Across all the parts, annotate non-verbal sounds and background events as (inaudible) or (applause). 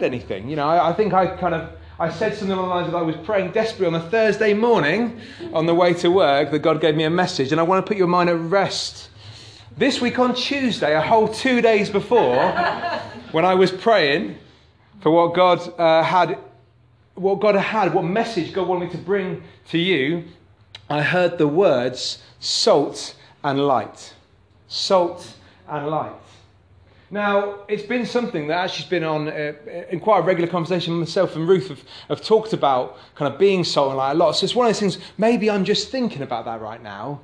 said anything. You know, I, I think I kind of I said something along the lines of I was praying desperately on a Thursday morning on the way to work that God gave me a message, and I want to put your mind at rest. This week on Tuesday, a whole two days before, (laughs) when I was praying for what God uh, had, what God had, what message God wanted me to bring to you, I heard the words salt and light. Salt and light. Now, it's been something that actually's been on uh, in quite a regular conversation. Myself and Ruth have, have talked about kind of being salt and light a lot. So it's one of those things, maybe I'm just thinking about that right now.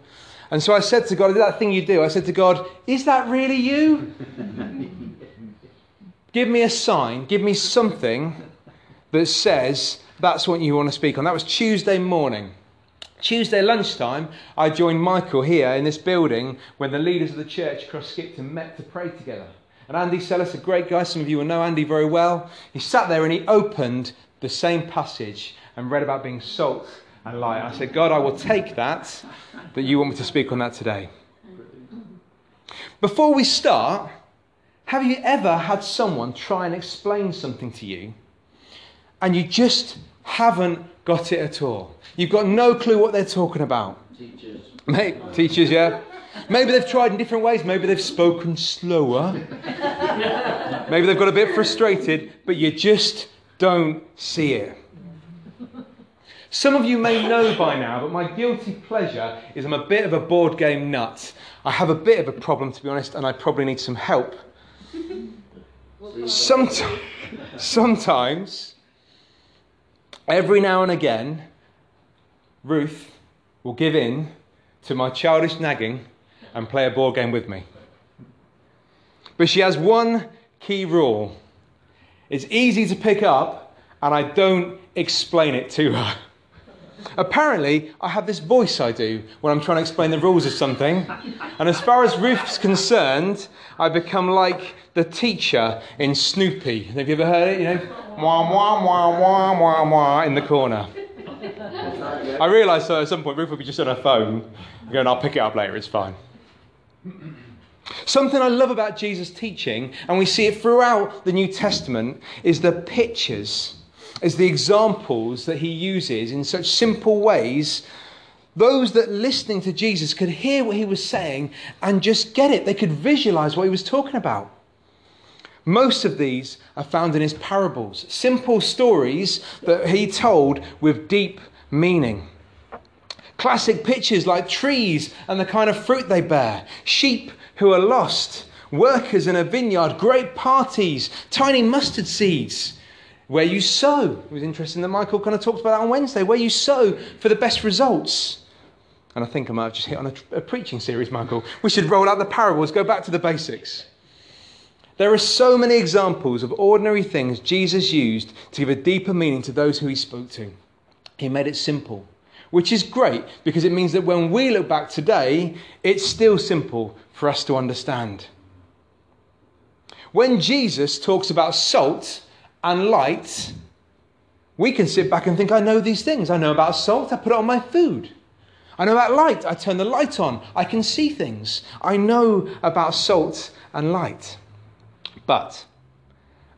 And so I said to God, that thing you do, I said to God, is that really you? (laughs) give me a sign, give me something that says that's what you want to speak on. That was Tuesday morning. Tuesday lunchtime, I joined Michael here in this building when the leaders of the church across Skipton met to pray together. And Andy Sellis, a great guy, some of you will know Andy very well. He sat there and he opened the same passage and read about being salt and light. I said, God, I will take that, that you want me to speak on that today. Before we start, have you ever had someone try and explain something to you and you just haven't got it at all? You've got no clue what they're talking about. Teachers. Mate, teachers, yeah. Maybe they've tried in different ways. Maybe they've spoken slower. Maybe they've got a bit frustrated, but you just don't see it. Some of you may know by now, but my guilty pleasure is I'm a bit of a board game nut. I have a bit of a problem, to be honest, and I probably need some help. Sometimes, sometimes every now and again, Ruth will give in to my childish nagging and play a board game with me. But she has one key rule it's easy to pick up, and I don't explain it to her. Apparently, I have this voice I do when I'm trying to explain the rules of something. And as far as Ruth's concerned, I become like the teacher in Snoopy. Have you ever heard it? You know, wah, wah, wah, wah, wah, wah, in the corner. I realised so at some point Ruth would be just on her phone, going, I'll pick it up later, it's fine. Something I love about Jesus' teaching, and we see it throughout the New Testament, is the pictures, is the examples that he uses in such simple ways. Those that listening to Jesus could hear what he was saying and just get it. They could visualize what he was talking about. Most of these are found in his parables, simple stories that he told with deep meaning. Classic pictures like trees and the kind of fruit they bear, sheep who are lost, workers in a vineyard, great parties, tiny mustard seeds. Where you sow. It was interesting that Michael kind of talked about that on Wednesday. Where you sow for the best results. And I think I might have just hit on a, a preaching series, Michael. We should roll out the parables, go back to the basics. There are so many examples of ordinary things Jesus used to give a deeper meaning to those who he spoke to. He made it simple, which is great because it means that when we look back today, it's still simple for us to understand. When Jesus talks about salt and light, we can sit back and think, I know these things. I know about salt, I put it on my food. I know about light, I turn the light on, I can see things. I know about salt and light. But,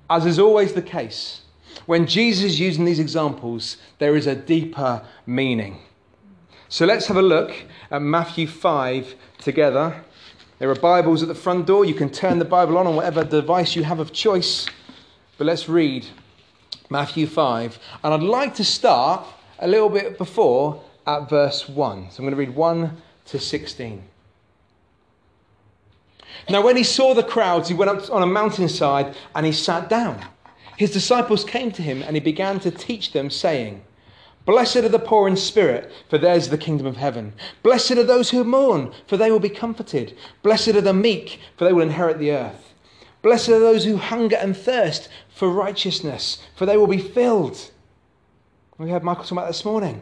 as is always the case, when Jesus is using these examples, there is a deeper meaning. So let's have a look at Matthew 5 together. There are Bibles at the front door. You can turn the Bible on on whatever device you have of choice. But let's read Matthew 5. And I'd like to start a little bit before at verse 1. So I'm going to read 1 to 16. Now, when he saw the crowds, he went up on a mountainside and he sat down. His disciples came to him and he began to teach them, saying, Blessed are the poor in spirit, for theirs is the kingdom of heaven. Blessed are those who mourn, for they will be comforted. Blessed are the meek, for they will inherit the earth. Blessed are those who hunger and thirst for righteousness, for they will be filled. We heard Michael talk about this morning.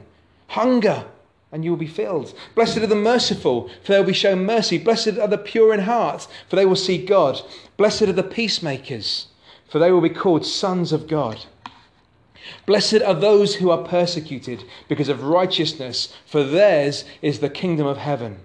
Hunger, and you will be filled. Blessed are the merciful, for they will be shown mercy. Blessed are the pure in heart, for they will see God. Blessed are the peacemakers for they will be called sons of God. Blessed are those who are persecuted because of righteousness, for theirs is the kingdom of heaven.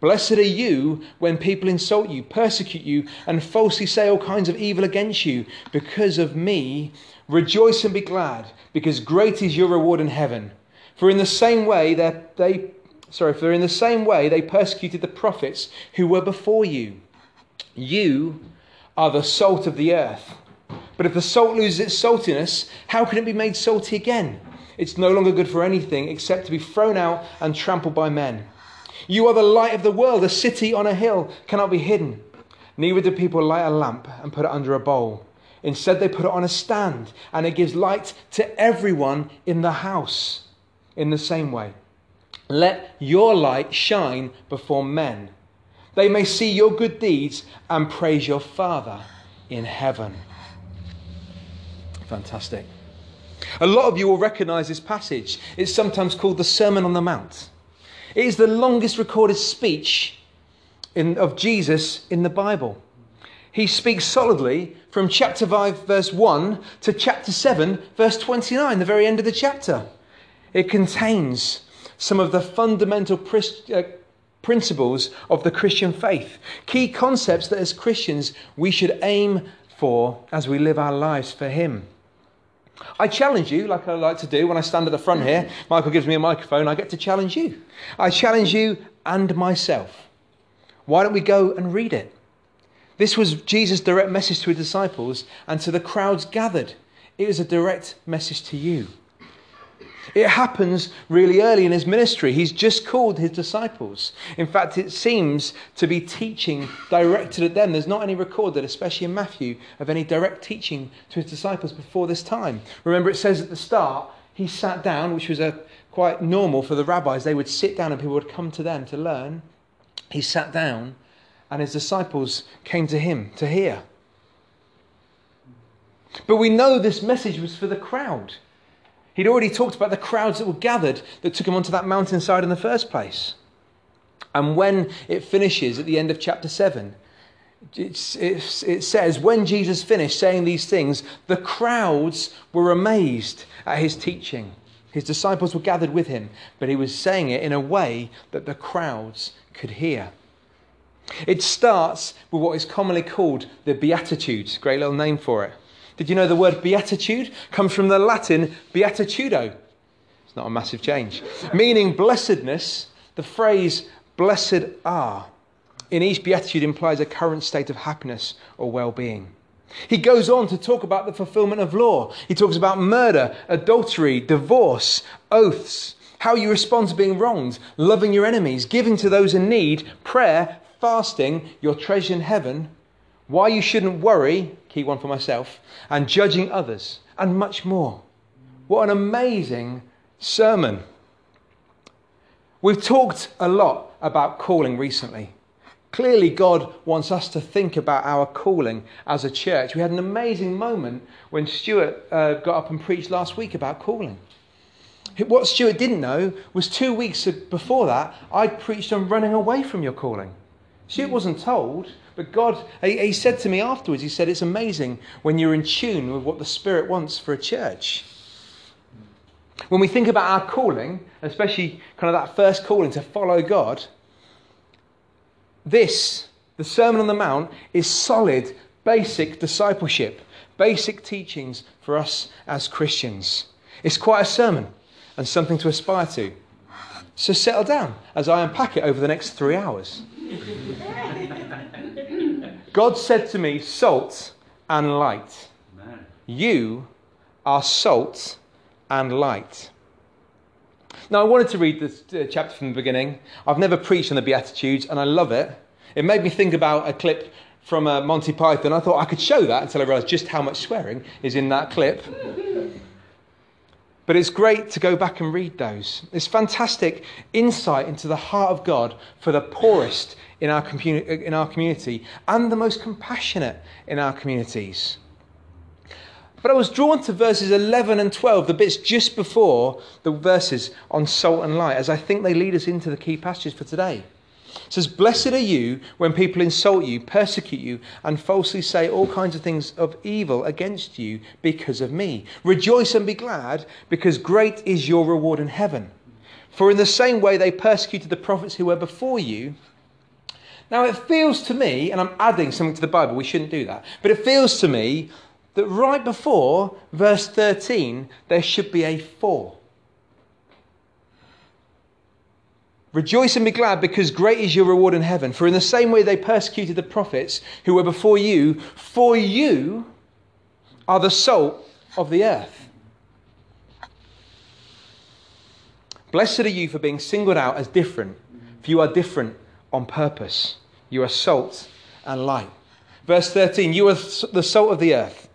Blessed are you when people insult you, persecute you, and falsely say all kinds of evil against you because of me. Rejoice and be glad, because great is your reward in heaven. For in the same way they sorry, for in the same way they persecuted the prophets who were before you. You are the salt of the earth. But if the salt loses its saltiness, how can it be made salty again? It's no longer good for anything except to be thrown out and trampled by men. You are the light of the world. A city on a hill cannot be hidden. Neither do people light a lamp and put it under a bowl. Instead, they put it on a stand, and it gives light to everyone in the house. In the same way, let your light shine before men. They may see your good deeds and praise your Father in heaven. Fantastic. A lot of you will recognize this passage. It's sometimes called the Sermon on the Mount. It is the longest recorded speech in, of Jesus in the Bible. He speaks solidly from chapter 5, verse 1 to chapter 7, verse 29, the very end of the chapter. It contains some of the fundamental uh, principles of the Christian faith, key concepts that as Christians we should aim for as we live our lives for Him. I challenge you, like I like to do when I stand at the front here. Michael gives me a microphone, I get to challenge you. I challenge you and myself. Why don't we go and read it? This was Jesus' direct message to his disciples and to the crowds gathered. It is a direct message to you. It happens really early in his ministry. He's just called his disciples. In fact, it seems to be teaching directed at them. There's not any recorded, especially in Matthew, of any direct teaching to his disciples before this time. Remember, it says at the start, he sat down, which was a, quite normal for the rabbis. They would sit down and people would come to them to learn. He sat down, and his disciples came to him to hear. But we know this message was for the crowd. He'd already talked about the crowds that were gathered that took him onto that mountainside in the first place. And when it finishes at the end of chapter 7, it's, it's, it says, when Jesus finished saying these things, the crowds were amazed at his teaching. His disciples were gathered with him, but he was saying it in a way that the crowds could hear. It starts with what is commonly called the Beatitudes, great little name for it. Did you know the word beatitude comes from the Latin beatitudo? It's not a massive change. Meaning blessedness, the phrase blessed are in each beatitude implies a current state of happiness or well being. He goes on to talk about the fulfillment of law. He talks about murder, adultery, divorce, oaths, how you respond to being wronged, loving your enemies, giving to those in need, prayer, fasting, your treasure in heaven, why you shouldn't worry, key one for myself, and judging others, and much more. What an amazing sermon. We've talked a lot about calling recently. Clearly, God wants us to think about our calling as a church. We had an amazing moment when Stuart uh, got up and preached last week about calling. What Stuart didn't know was two weeks before that, I'd preached on running away from your calling. Stuart wasn't told, but God, he said to me afterwards, he said, it's amazing when you're in tune with what the Spirit wants for a church. When we think about our calling, especially kind of that first calling to follow God, this, the Sermon on the Mount, is solid, basic discipleship, basic teachings for us as Christians. It's quite a sermon and something to aspire to. So settle down as I unpack it over the next three hours. God said to me, Salt and light. You are salt and light. Now, I wanted to read this uh, chapter from the beginning. I've never preached on the Beatitudes, and I love it. It made me think about a clip from uh, Monty Python. I thought I could show that until I realised just how much swearing is in that clip. (laughs) But it's great to go back and read those. It's fantastic insight into the heart of God for the poorest in our, community, in our community and the most compassionate in our communities. But I was drawn to verses 11 and 12, the bits just before the verses on salt and light, as I think they lead us into the key passages for today. It says, Blessed are you when people insult you, persecute you, and falsely say all kinds of things of evil against you because of me. Rejoice and be glad, because great is your reward in heaven. For in the same way they persecuted the prophets who were before you, Now, it feels to me, and I'm adding something to the Bible, we shouldn't do that, but it feels to me that right before verse 13, there should be a for. Rejoice and be glad because great is your reward in heaven. For in the same way they persecuted the prophets who were before you, for you are the salt of the earth. Blessed are you for being singled out as different, for you are different on purpose. You are salt and light. Verse 13 You are the salt of the earth.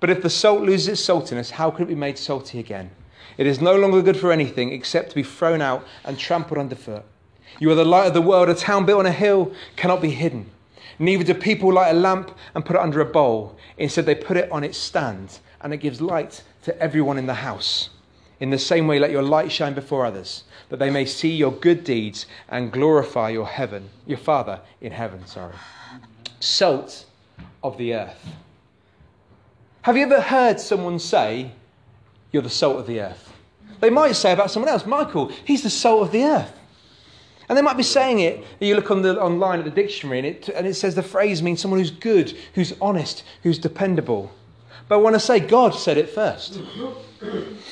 But if the salt loses its saltiness, how can it be made salty again? It is no longer good for anything except to be thrown out and trampled underfoot. You are the light of the world. A town built on a hill cannot be hidden. Neither do people light a lamp and put it under a bowl. Instead, they put it on its stand, and it gives light to everyone in the house. In the same way, let your light shine before others, that they may see your good deeds and glorify your heaven, your Father in heaven. Sorry. Salt of the earth. Have you ever heard someone say, You're the salt of the earth? They might say about someone else, Michael, he's the salt of the earth. And they might be saying it, you look on the, online at the dictionary, and it, and it says the phrase means someone who's good, who's honest, who's dependable. But when I say God said it first.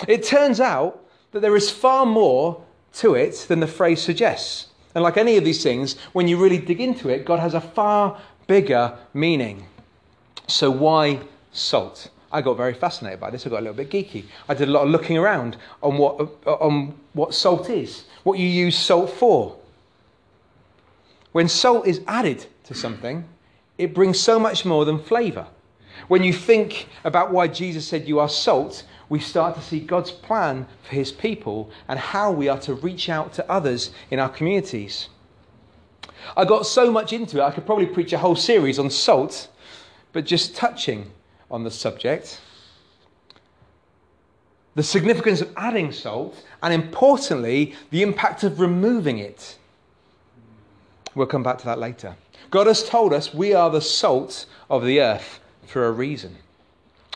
It turns out that there is far more to it than the phrase suggests. And like any of these things, when you really dig into it, God has a far bigger meaning. So why salt? I got very fascinated by this. I got a little bit geeky. I did a lot of looking around on what, on what salt is, what you use salt for. When salt is added to something, it brings so much more than flavour. When you think about why Jesus said you are salt, we start to see God's plan for his people and how we are to reach out to others in our communities. I got so much into it, I could probably preach a whole series on salt, but just touching on the subject. The significance of adding salt, and importantly, the impact of removing it. We'll come back to that later. God has told us we are the salt of the earth for a reason.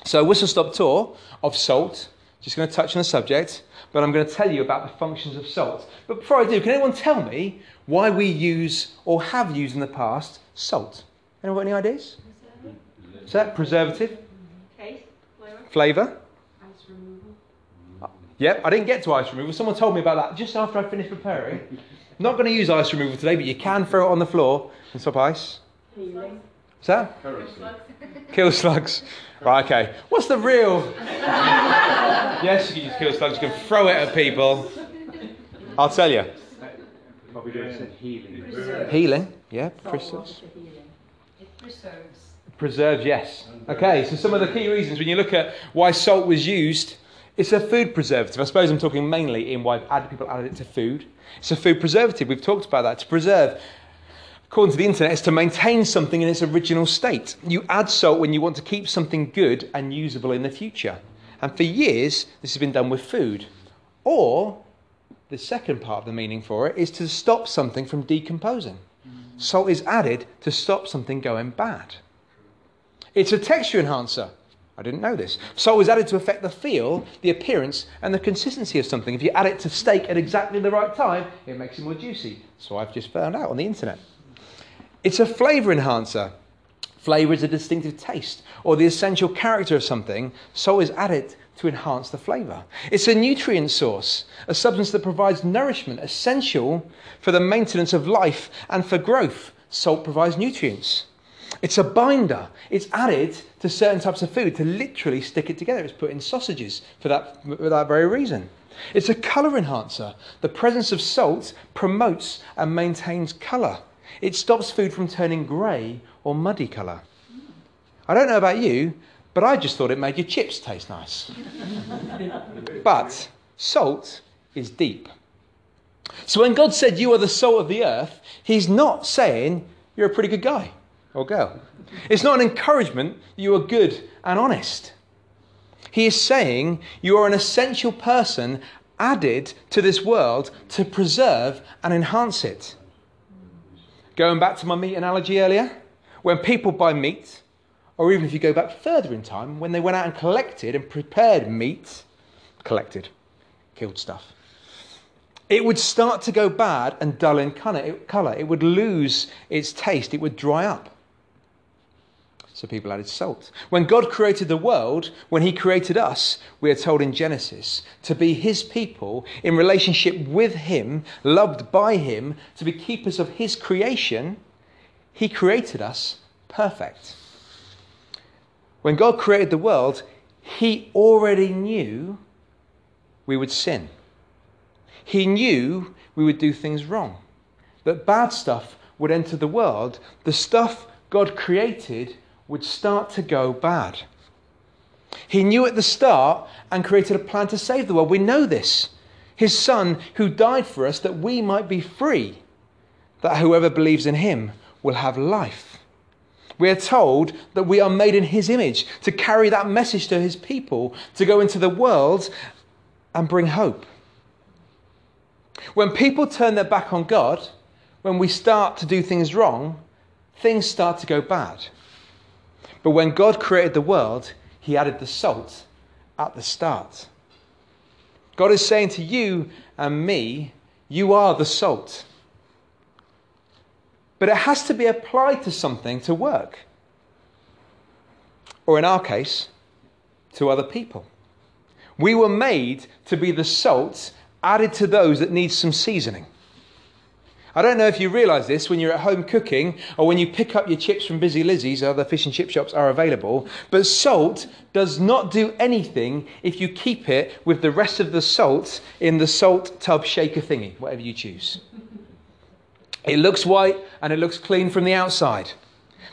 So, whistle stop tour of salt. Just going to touch on the subject, but I'm going to tell you about the functions of salt. But before I do, can anyone tell me why we use or have used in the past salt? Anyone got any ideas? Is that preservative? Taste, Flavour? ice removal. Uh, yep, I didn't get to ice removal. Someone told me about that just after I finished preparing. (laughs) Not going to use ice removal today, but you can throw it on the floor and stop ice. Healing. Is that? Kill slugs. Right, okay. What's the real. (laughs) yes, you can use kill slugs, you can throw it at people. I'll tell you. What we do is healing. Healing, yeah, crystals. It preserves. Preserves, yes. Okay, so some of the key reasons when you look at why salt was used, it's a food preservative. I suppose I'm talking mainly in why people added it to food. It's a food preservative. We've talked about that. To preserve, according to the internet, is to maintain something in its original state. You add salt when you want to keep something good and usable in the future. And for years, this has been done with food. Or, the second part of the meaning for it is to stop something from decomposing. Mm-hmm. Salt is added to stop something going bad. It's a texture enhancer. I didn't know this. Salt is added to affect the feel, the appearance, and the consistency of something. If you add it to steak at exactly the right time, it makes it more juicy. So I've just found out on the internet. It's a flavour enhancer. Flavour is a distinctive taste or the essential character of something. Salt is added to enhance the flavour. It's a nutrient source, a substance that provides nourishment essential for the maintenance of life and for growth. Salt provides nutrients. It's a binder. It's added to certain types of food to literally stick it together. It's put in sausages for that, for that very reason. It's a colour enhancer. The presence of salt promotes and maintains colour. It stops food from turning grey or muddy colour. I don't know about you, but I just thought it made your chips taste nice. (laughs) but salt is deep. So when God said, You are the salt of the earth, He's not saying you're a pretty good guy or girl. It's not an encouragement that you are good and honest. He is saying you are an essential person added to this world to preserve and enhance it. Going back to my meat analogy earlier, when people buy meat, or even if you go back further in time, when they went out and collected and prepared meat, collected, killed stuff, it would start to go bad and dull in colour. It would lose its taste. It would dry up. So people added salt. When God created the world, when He created us, we are told in Genesis to be His people in relationship with Him, loved by Him, to be keepers of His creation. He created us perfect. When God created the world, He already knew we would sin. He knew we would do things wrong, that bad stuff would enter the world. The stuff God created would start to go bad. He knew at the start and created a plan to save the world. We know this. His Son, who died for us that we might be free, that whoever believes in him will have life. We are told that we are made in his image to carry that message to his people, to go into the world and bring hope. When people turn their back on God, when we start to do things wrong, things start to go bad. But when God created the world, he added the salt at the start. God is saying to you and me, you are the salt. But it has to be applied to something to work. Or in our case, to other people. We were made to be the salt added to those that need some seasoning. I don't know if you realise this when you're at home cooking or when you pick up your chips from Busy Lizzie's, other fish and chip shops are available. But salt does not do anything if you keep it with the rest of the salt in the salt tub shaker thingy, whatever you choose. It looks white and it looks clean from the outside.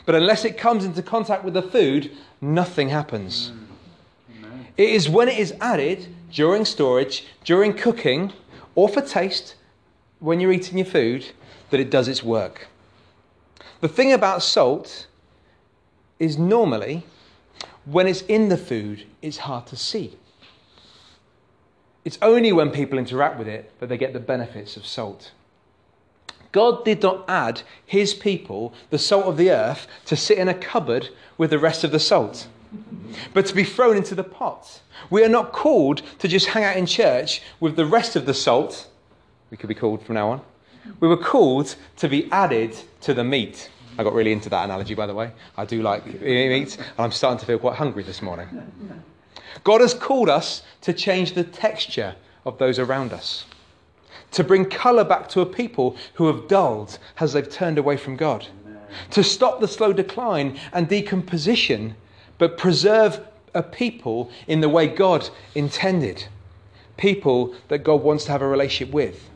But unless it comes into contact with the food, nothing happens. Mm. It is when it is added during storage, during cooking, or for taste, when you're eating your food, that it does its work. The thing about salt is normally, when it's in the food, it's hard to see. It's only when people interact with it that they get the benefits of salt. God did not add his people, the salt of the earth, to sit in a cupboard with the rest of the salt but to be thrown into the pot. We are not called to just hang out in church with the rest of the salt. We could be called from now on. We were called to be added to the meat. I got really into that analogy, by the way. I do like meat, and I'm starting to feel quite hungry this morning. God has called us to change the texture of those around us, to bring colour back to a people who have dulled as they've turned away from God, to stop the slow decline and decomposition but preserve a people in the way God intended. People that God wants to have a relationship with.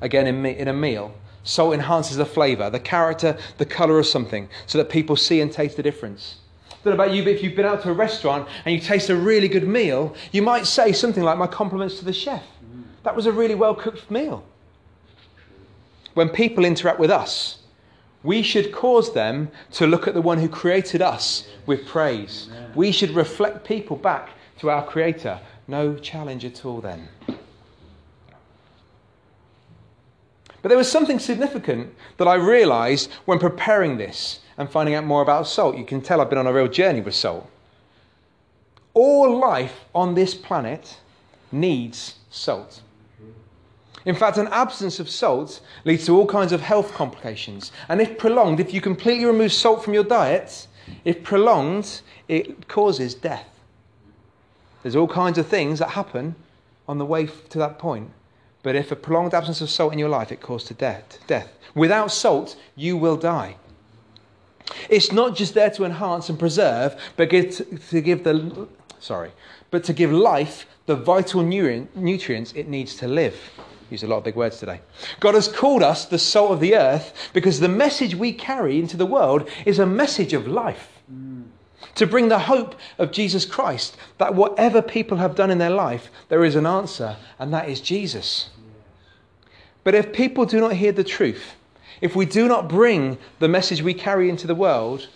Again, in, in a meal, salt enhances the flavour, the character, the colour of something, so that people see and taste the difference. I don't know about you, but if you've been out to a restaurant and you taste a really good meal, you might say something like, My compliments to the chef. That was a really well cooked meal. When people interact with us, we should cause them to look at the one who created us with praise. We should reflect people back to our Creator. No challenge at all then. But there was something significant that I realized when preparing this and finding out more about salt. You can tell I've been on a real journey with salt. All life on this planet needs salt. In fact, an absence of salt leads to all kinds of health complications. And if prolonged, if you completely remove salt from your diet, if prolonged, it causes death. There's all kinds of things that happen on the way to that point. But if a prolonged absence of salt in your life, it causes death. Death. Without salt, you will die. It's not just there to enhance and preserve, but to give the sorry, but to give life the vital nutrients it needs to live. Use a lot of big words today. God has called us the salt of the earth because the message we carry into the world is a message of life. To bring the hope of Jesus Christ that whatever people have done in their life, there is an answer, and that is Jesus. But if people do not hear the truth, if we do not bring the message we carry into the world,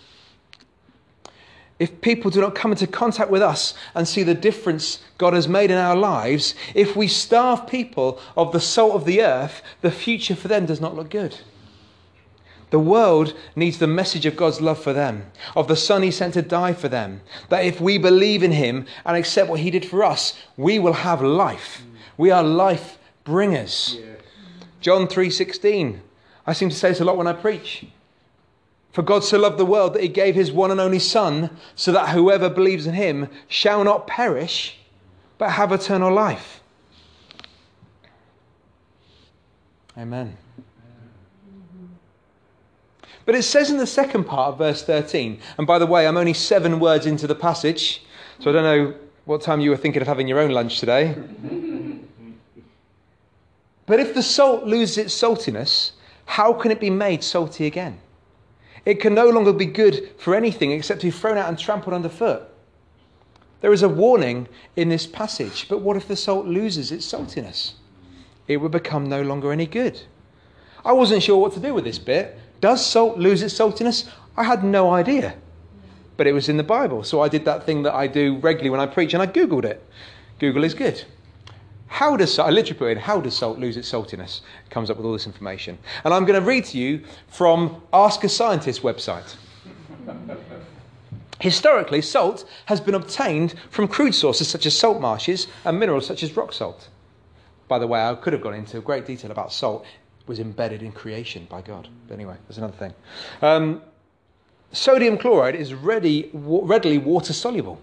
if people do not come into contact with us and see the difference God has made in our lives, if we starve people of the salt of the earth, the future for them does not look good. The world needs the message of God's love for them, of the Son He sent to die for them. That if we believe in Him and accept what He did for us, we will have life. We are life bringers. Yeah. John 3:16. I seem to say this a lot when I preach. For God so loved the world that he gave his one and only son so that whoever believes in him shall not perish but have eternal life. Amen. But it says in the second part of verse 13, and by the way, I'm only seven words into the passage, so I don't know what time you were thinking of having your own lunch today. (laughs) but if the salt loses its saltiness, how can it be made salty again? It can no longer be good for anything except to be thrown out and trampled underfoot. There is a warning in this passage, but what if the salt loses its saltiness? It would become no longer any good. I wasn't sure what to do with this bit. Does salt lose its saltiness? I had no idea. But it was in the Bible, so I did that thing that I do regularly when I preach and I Googled it. Google is good. How does I literally put in how does salt lose its saltiness? It comes up with all this information. And I'm going to read to you from Ask a Scientist website. Historically, salt has been obtained from crude sources such as salt marshes and minerals such as rock salt. By the way, I could have gone into great detail about salt. It was embedded in creation by God. But anyway, that's another thing. Um, sodium chloride is ready, readily water soluble.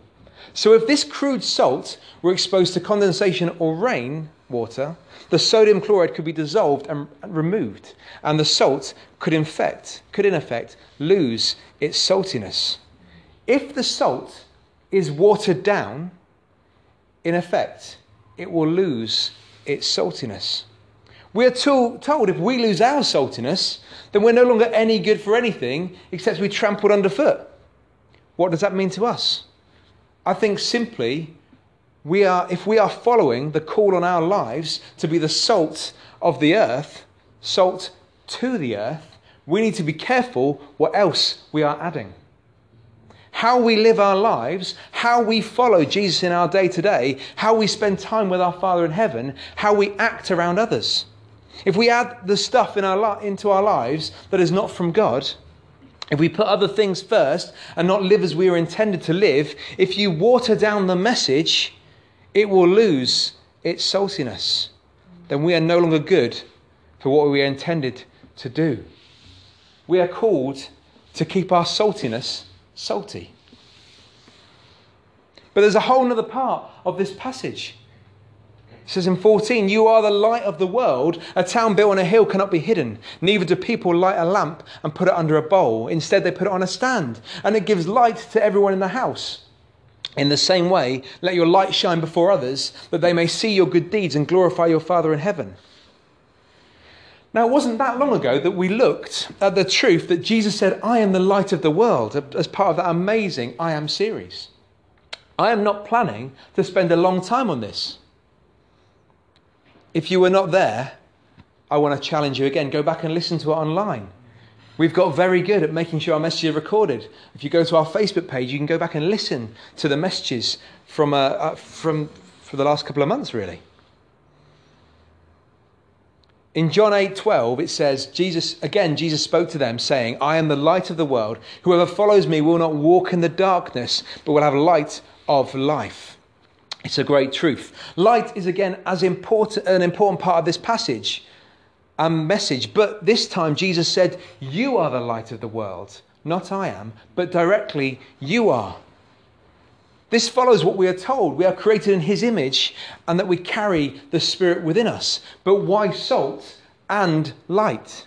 So if this crude salt were exposed to condensation or rain water, the sodium chloride could be dissolved and removed, and the salt could infect, could in effect lose its saltiness. If the salt is watered down, in effect, it will lose its saltiness. We are told if we lose our saltiness, then we're no longer any good for anything except be trampled underfoot. What does that mean to us? I think simply, we are, if we are following the call on our lives to be the salt of the earth, salt to the earth, we need to be careful what else we are adding. How we live our lives, how we follow Jesus in our day to day, how we spend time with our Father in heaven, how we act around others. If we add the stuff in our, into our lives that is not from God, if we put other things first and not live as we are intended to live, if you water down the message, it will lose its saltiness. Then we are no longer good for what we are intended to do. We are called to keep our saltiness salty. But there's a whole other part of this passage it says in 14, You are the light of the world. A town built on a hill cannot be hidden. Neither do people light a lamp and put it under a bowl. Instead, they put it on a stand, and it gives light to everyone in the house. In the same way, let your light shine before others, that they may see your good deeds and glorify your Father in heaven. Now, it wasn't that long ago that we looked at the truth that Jesus said, I am the light of the world, as part of that amazing I Am series. I am not planning to spend a long time on this. If you were not there, I want to challenge you again. Go back and listen to it online. We've got very good at making sure our messages are recorded. If you go to our Facebook page, you can go back and listen to the messages from, uh, uh, from for the last couple of months, really. In John 8:12 it says Jesus again Jesus spoke to them saying I am the light of the world whoever follows me will not walk in the darkness but will have light of life it's a great truth. Light is again as important an important part of this passage and message, but this time Jesus said, "You are the light of the world, not I am, but directly you are." This follows what we are told. We are created in his image and that we carry the spirit within us. But why salt and light?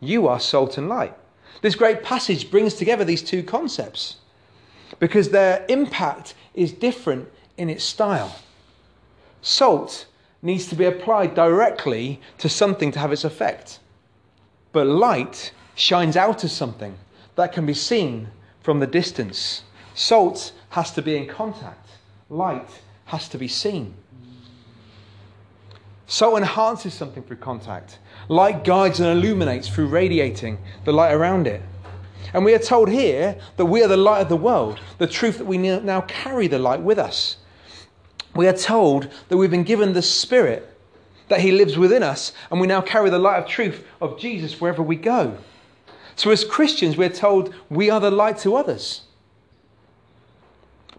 You are salt and light. This great passage brings together these two concepts because their impact is different in its style. Salt needs to be applied directly to something to have its effect. But light shines out of something that can be seen from the distance. Salt has to be in contact, light has to be seen. Salt enhances something through contact. Light guides and illuminates through radiating the light around it. And we are told here that we are the light of the world, the truth that we now carry the light with us we are told that we've been given the Spirit, that He lives within us, and we now carry the light of truth of Jesus wherever we go. So, as Christians, we're told we are the light to others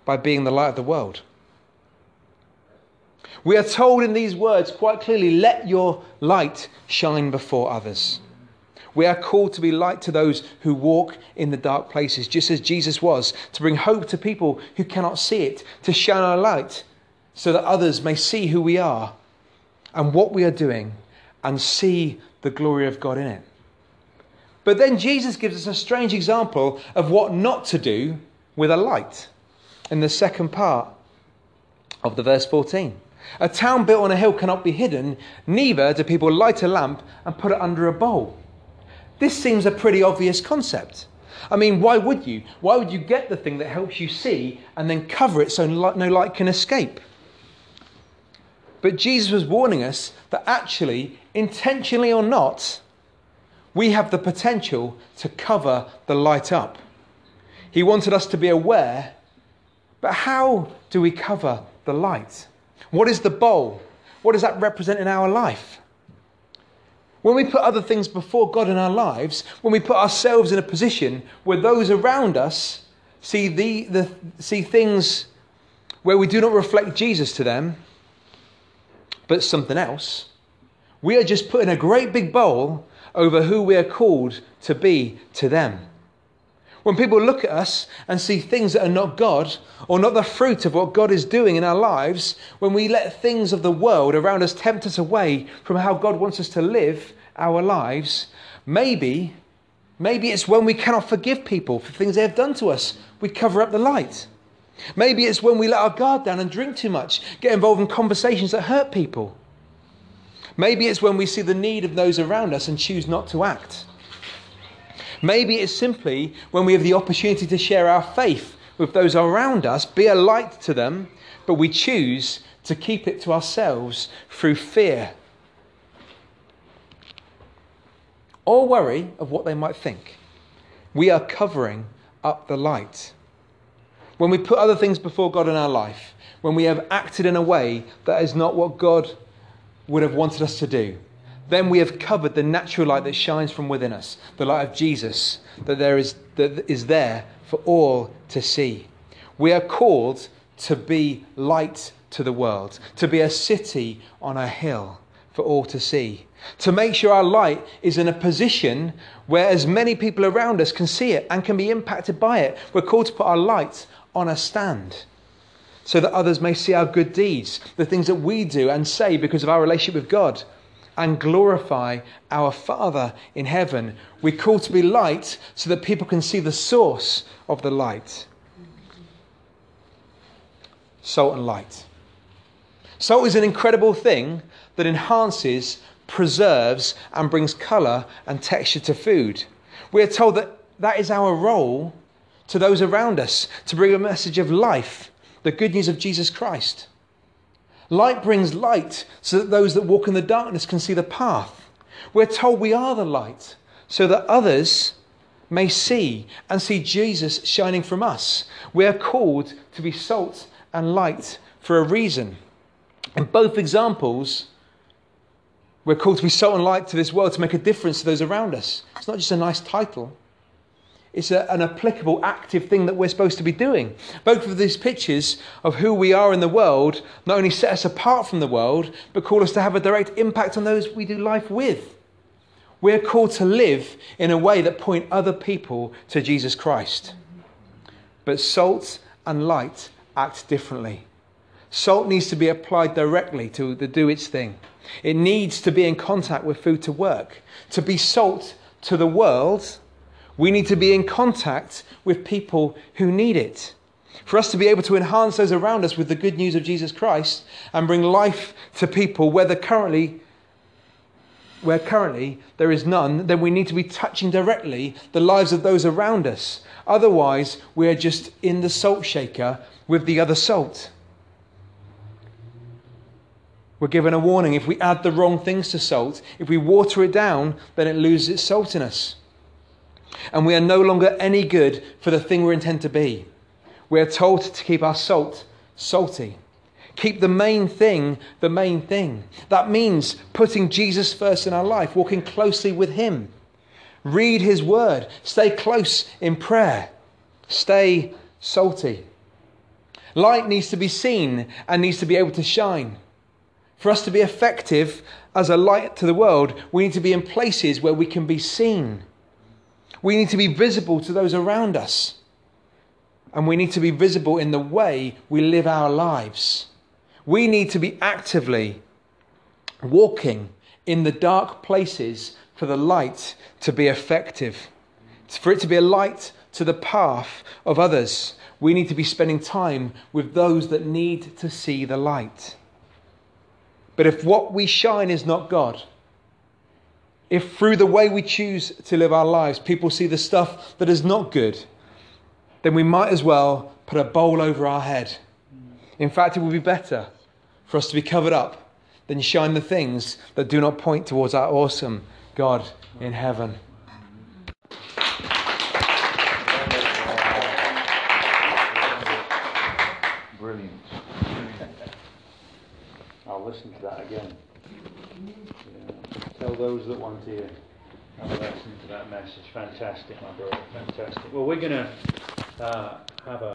by being the light of the world. We are told in these words quite clearly let your light shine before others. We are called to be light to those who walk in the dark places, just as Jesus was, to bring hope to people who cannot see it, to shine our light so that others may see who we are and what we are doing and see the glory of God in it. But then Jesus gives us a strange example of what not to do with a light in the second part of the verse 14. A town built on a hill cannot be hidden, neither do people light a lamp and put it under a bowl. This seems a pretty obvious concept. I mean, why would you? Why would you get the thing that helps you see and then cover it so no light can escape? But Jesus was warning us that actually, intentionally or not, we have the potential to cover the light up. He wanted us to be aware, but how do we cover the light? What is the bowl? What does that represent in our life? When we put other things before God in our lives, when we put ourselves in a position where those around us see, the, the, see things where we do not reflect Jesus to them, but something else, we are just putting a great big bowl over who we are called to be to them. When people look at us and see things that are not God or not the fruit of what God is doing in our lives, when we let things of the world around us tempt us away from how God wants us to live our lives, maybe, maybe it's when we cannot forgive people for things they have done to us, we cover up the light. Maybe it's when we let our guard down and drink too much, get involved in conversations that hurt people. Maybe it's when we see the need of those around us and choose not to act. Maybe it's simply when we have the opportunity to share our faith with those around us, be a light to them, but we choose to keep it to ourselves through fear or worry of what they might think. We are covering up the light. When we put other things before God in our life, when we have acted in a way that is not what God would have wanted us to do, then we have covered the natural light that shines from within us, the light of Jesus, that there is that is there for all to see. We are called to be light to the world, to be a city on a hill for all to see, to make sure our light is in a position where as many people around us can see it and can be impacted by it. We're called to put our light on a stand so that others may see our good deeds, the things that we do and say because of our relationship with God and glorify our Father in heaven. We're called to be light so that people can see the source of the light. Salt and light. Salt is an incredible thing that enhances, preserves, and brings colour and texture to food. We are told that that is our role to those around us to bring a message of life, the good news of Jesus Christ. Light brings light so that those that walk in the darkness can see the path. We're told we are the light so that others may see and see Jesus shining from us. We are called to be salt and light for a reason. In both examples, we're called to be salt and light to this world to make a difference to those around us. It's not just a nice title, it's a, an applicable, active thing that we're supposed to be doing. Both of these pictures of who we are in the world not only set us apart from the world, but call us to have a direct impact on those we do life with. We're called to live in a way that point other people to Jesus Christ. But salt and light act differently. Salt needs to be applied directly to, to do its thing. It needs to be in contact with food to work. To be salt to the world, we need to be in contact with people who need it. For us to be able to enhance those around us with the good news of Jesus Christ and bring life to people whether currently where currently there is none, then we need to be touching directly the lives of those around us. Otherwise, we are just in the salt shaker with the other salt. We're given a warning if we add the wrong things to salt, if we water it down, then it loses its saltiness and we are no longer any good for the thing we intend to be. We are told to keep our salt salty. Keep the main thing the main thing. That means putting Jesus first in our life, walking closely with Him. Read His word. Stay close in prayer. Stay salty. Light needs to be seen and needs to be able to shine. For us to be effective as a light to the world, we need to be in places where we can be seen. We need to be visible to those around us. And we need to be visible in the way we live our lives. We need to be actively walking in the dark places for the light to be effective. For it to be a light to the path of others, we need to be spending time with those that need to see the light. But if what we shine is not God, if through the way we choose to live our lives, people see the stuff that is not good, then we might as well put a bowl over our head. In fact, it would be better for us to be covered up than shine the things that do not point towards our awesome God in heaven. Brilliant. I'll listen to that again. Tell those that want to hear. Have a listen to that message. Fantastic, my brother. Fantastic. Well, we're going to uh, have a.